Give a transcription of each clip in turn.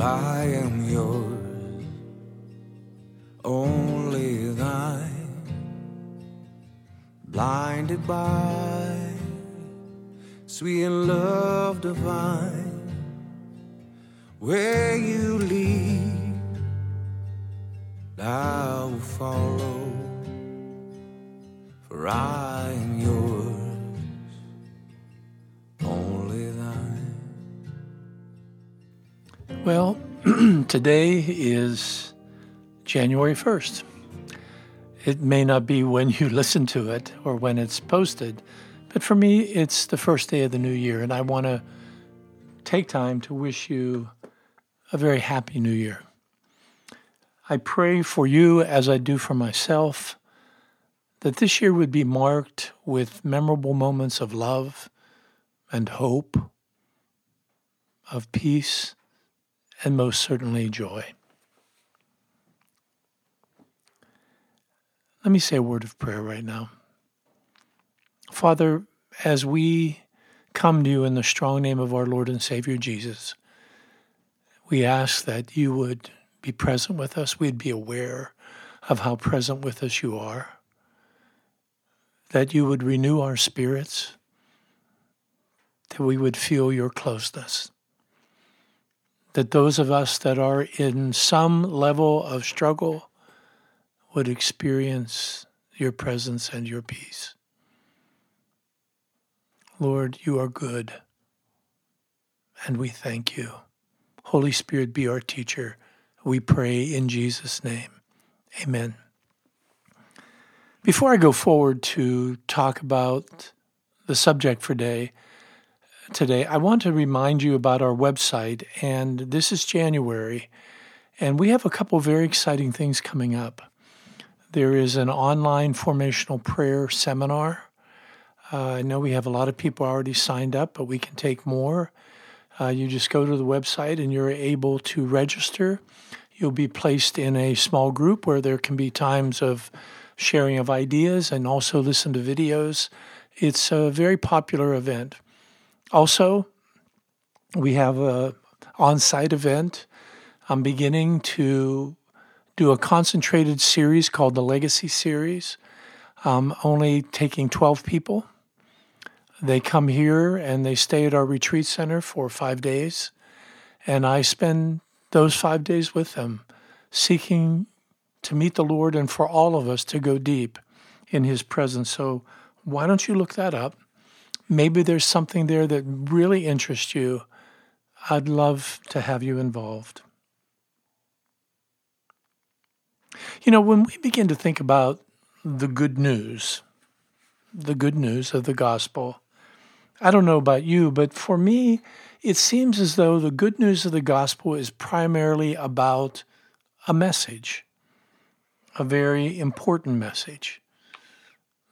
I am yours, only thine, blinded by sweet love divine. Where you lead, I will follow, for I am yours, Well, today is January 1st. It may not be when you listen to it or when it's posted, but for me, it's the first day of the new year, and I want to take time to wish you a very happy new year. I pray for you, as I do for myself, that this year would be marked with memorable moments of love and hope, of peace, and most certainly joy. Let me say a word of prayer right now. Father, as we come to you in the strong name of our Lord and Savior Jesus, we ask that you would be present with us. We'd be aware of how present with us you are. That you would renew our spirits. That we would feel your closeness. That those of us that are in some level of struggle would experience your presence and your peace. Lord, you are good, and we thank you. Holy Spirit, be our teacher. We pray in Jesus' name. Amen. Before I go forward to talk about the subject for day, today, I want to remind you about our website. And this is January, and we have a couple very exciting things coming up. There is an online formational prayer seminar uh, I know we have a lot of people already signed up, but we can take more. Uh, you just go to the website and you're able to register. You'll be placed in a small group where there can be times of sharing of ideas and also listen to videos. It's a very popular event. Also, we have a on-site event. I'm beginning to do a concentrated series called the Legacy Series. I'm only taking 12 people they come here and they stay at our retreat center for five days. And I spend those five days with them, seeking to meet the Lord and for all of us to go deep in His presence. So, why don't you look that up? Maybe there's something there that really interests you. I'd love to have you involved. You know, when we begin to think about the good news, the good news of the gospel, I don't know about you, but for me, it seems as though the good news of the gospel is primarily about a message, a very important message.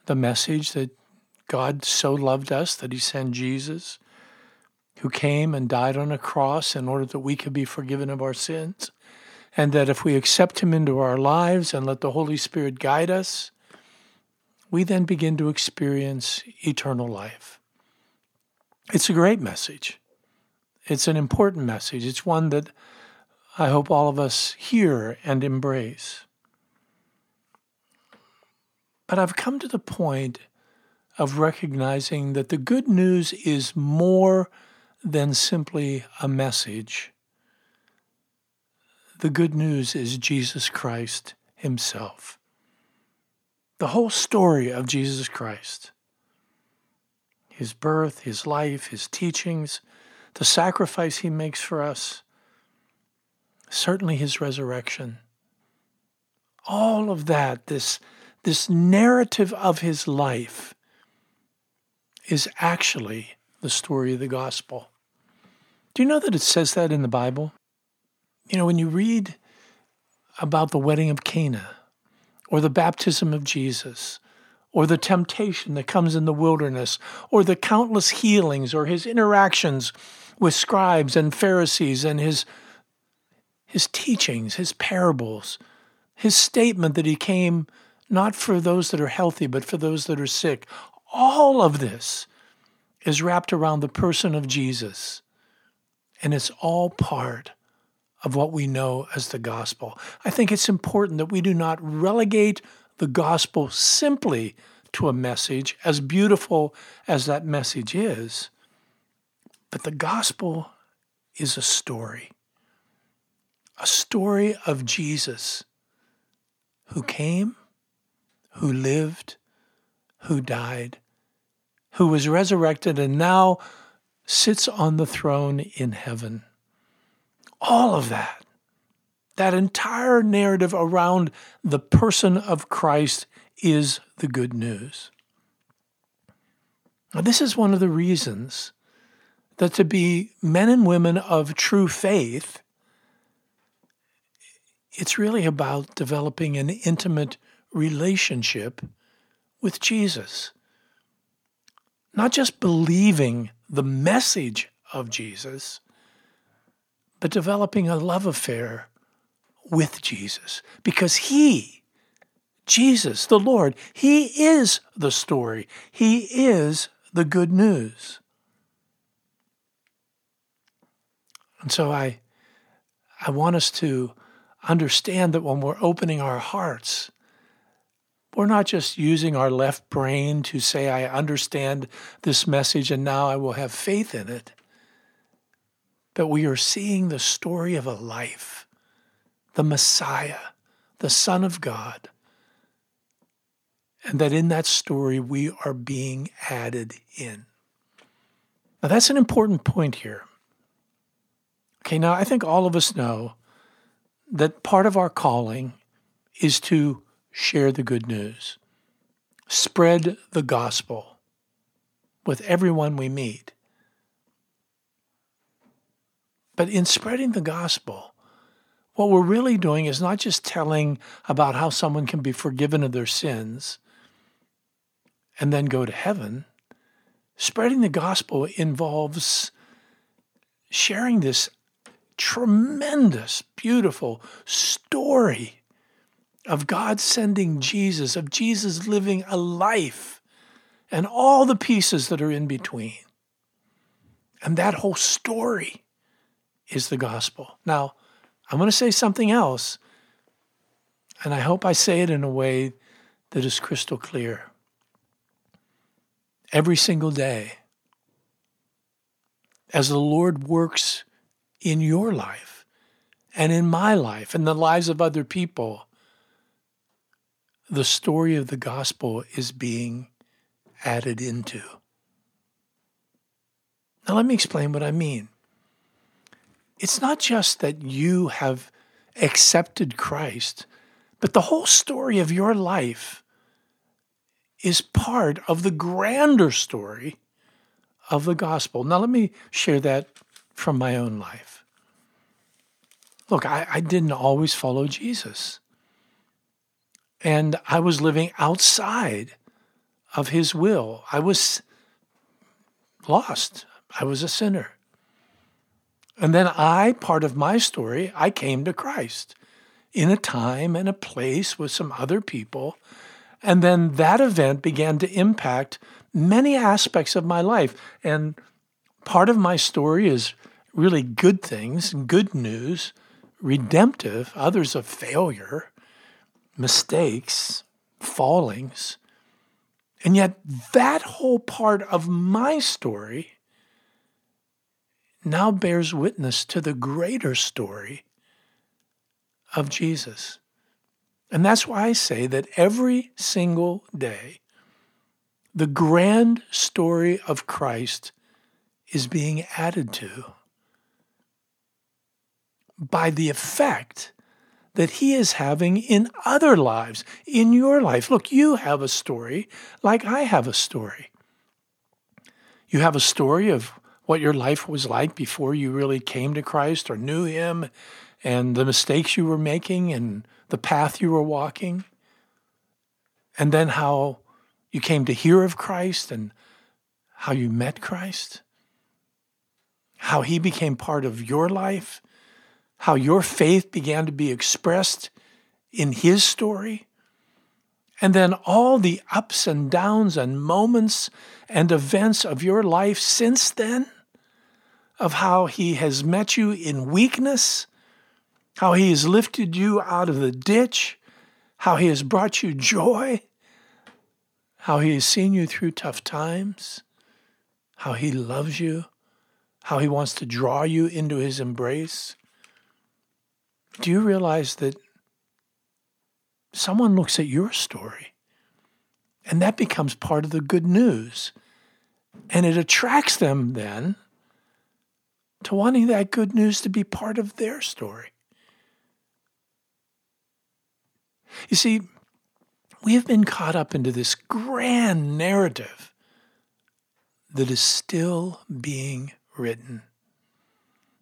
The message that God so loved us that he sent Jesus, who came and died on a cross in order that we could be forgiven of our sins, and that if we accept him into our lives and let the Holy Spirit guide us, we then begin to experience eternal life. It's a great message. It's an important message. It's one that I hope all of us hear and embrace. But I've come to the point of recognizing that the good news is more than simply a message. The good news is Jesus Christ Himself. The whole story of Jesus Christ his birth, his life, his teachings, the sacrifice he makes for us, certainly his resurrection. All of that, this, this narrative of his life, is actually the story of the gospel. Do you know that it says that in the Bible? You know, when you read about the wedding of Cana or the baptism of Jesus or the temptation that comes in the wilderness, or the countless healings, or his interactions with scribes and Pharisees, and his, his teachings, his parables, his statement that he came not for those that are healthy, but for those that are sick. All of this is wrapped around the person of Jesus, and it's all part of what we know as the gospel. I think it's important that we do not relegate the gospel simply to a message, as beautiful as that message is. But the gospel is a story, a story of Jesus who came, who lived, who died, who was resurrected, and now sits on the throne in heaven. All of that, that entire narrative around the person of Christ is the good news. Now, this is one of the reasons that to be men and women of true faith, it's really about developing an intimate relationship with Jesus. Not just believing the message of Jesus, but developing a love affair with Jesus because He, Jesus, the Lord, He is the story, He is the good news. And so I, I want us to understand that when we're opening our hearts, we're not just using our left brain to say, I understand this message and now I will have faith in it. But we are seeing the story of a life, the Messiah, the Son of God. And that in that story, we are being added in. Now, that's an important point here. Okay, now I think all of us know that part of our calling is to share the good news, spread the gospel with everyone we meet. But in spreading the gospel, what we're really doing is not just telling about how someone can be forgiven of their sins and then go to heaven. Spreading the gospel involves sharing this tremendous, beautiful story of God sending Jesus, of Jesus living a life, and all the pieces that are in between. And that whole story is the gospel. Now, I'm going to say something else, and I hope I say it in a way that is crystal clear. Every single day, as the Lord works in your life and in my life and the lives of other people, the story of the gospel is being added into. Now, let me explain what I mean. It's not just that you have accepted Christ, but the whole story of your life is part of the grander story of the gospel. Now, let me share that from my own life. Look, I, I didn't always follow Jesus. And I was living outside of his will. I was lost. I was a sinner. And then I, part of my story, I came to Christ in a time and a place with some other people. And then that event began to impact many aspects of my life. And part of my story is really good things, good news, redemptive, others of failure mistakes, fallings. And yet, that whole part of my story now bears witness to the greater story of Jesus. And that's why I say that every single day, the grand story of Christ is being added to by the effect that He is having in other lives, in your life. Look, you have a story like I have a story. You have a story of what your life was like before you really came to Christ or knew Him and the mistakes you were making and the path you were walking. And then how you came to hear of Christ and how you met Christ, how He became part of your life how your faith began to be expressed in his story. And then all the ups and downs and moments and events of your life since then, of how he has met you in weakness how he has lifted you out of the ditch, how he has brought you joy, how he has seen you through tough times, how he loves you, how he wants to draw you into his embrace. Do you realize that someone looks at your story and that becomes part of the good news? And it attracts them then to wanting that good news to be part of their story. You see, we have been caught up into this grand narrative that is still being written.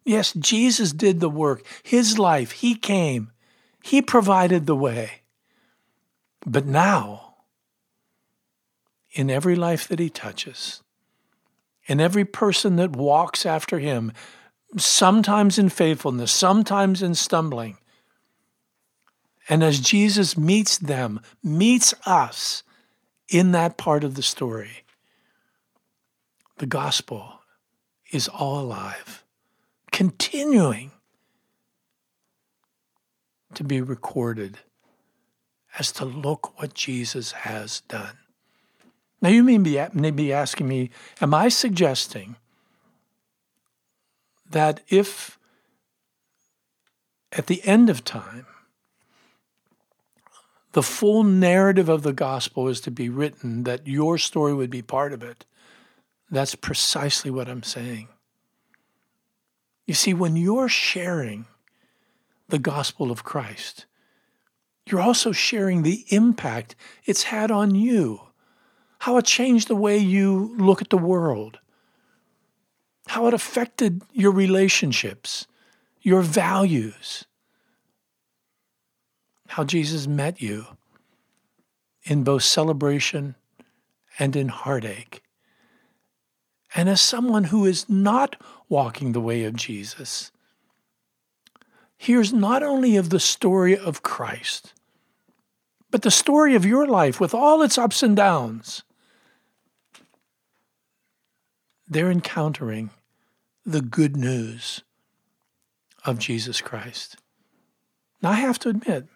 Yes, Jesus did the work. His life, He came, He provided the way. But now, in every life that He touches, in every person that walks after Him, sometimes in faithfulness, sometimes in stumbling, and as Jesus meets them, meets us in that part of the story, the gospel is all alive, continuing to be recorded as to look what Jesus has done. Now, you may be, may be asking me, am I suggesting that if at the end of time, the full narrative of the gospel is to be written, that your story would be part of it. That's precisely what I'm saying. You see, when you're sharing the gospel of Christ, you're also sharing the impact it's had on you, how it changed the way you look at the world, how it affected your relationships, your values, how Jesus met you in both celebration and in heartache. And as someone who is not walking the way of Jesus, hears not only of the story of Christ, but the story of your life with all its ups and downs. They're encountering the good news of Jesus Christ. Now, I have to admit,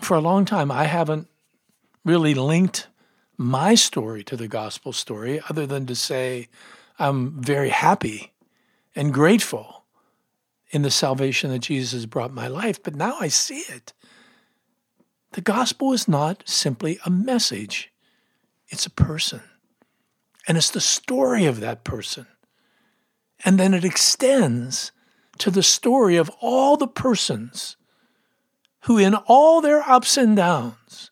for a long time, I haven't really linked my story to the gospel story other than to say I'm very happy and grateful in the salvation that Jesus has brought my life. But now I see it. The gospel is not simply a message, it's a person. And it's the story of that person. And then it extends to the story of all the persons who, in all their ups and downs,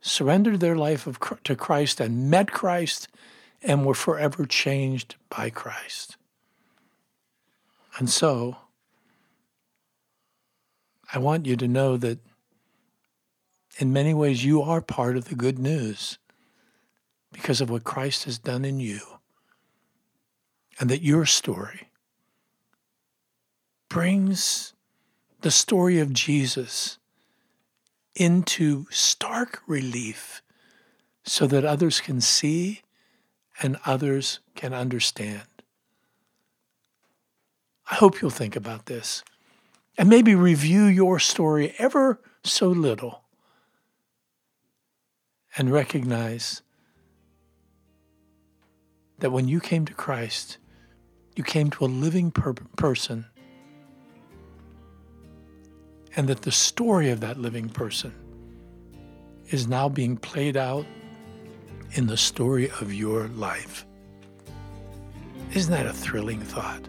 surrendered their life of, to Christ and met Christ and were forever changed by Christ. And so, I want you to know that in many ways you are part of the good news because of what Christ has done in you. And that your story brings the story of Jesus into stark relief so that others can see and others can understand. I hope you'll think about this and maybe review your story ever so little and recognize that when you came to Christ, you came to a living per- person and that the story of that living person is now being played out in the story of your life. Isn't that a thrilling thought?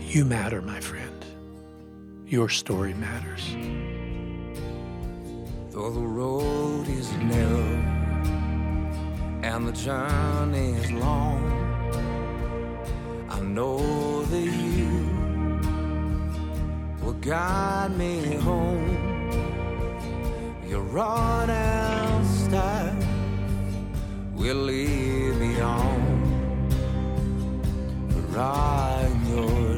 You matter, my friend. Your story matters. Though the road is narrow and the journey is long, I know that you will guide me home will lead me on. For I am yours.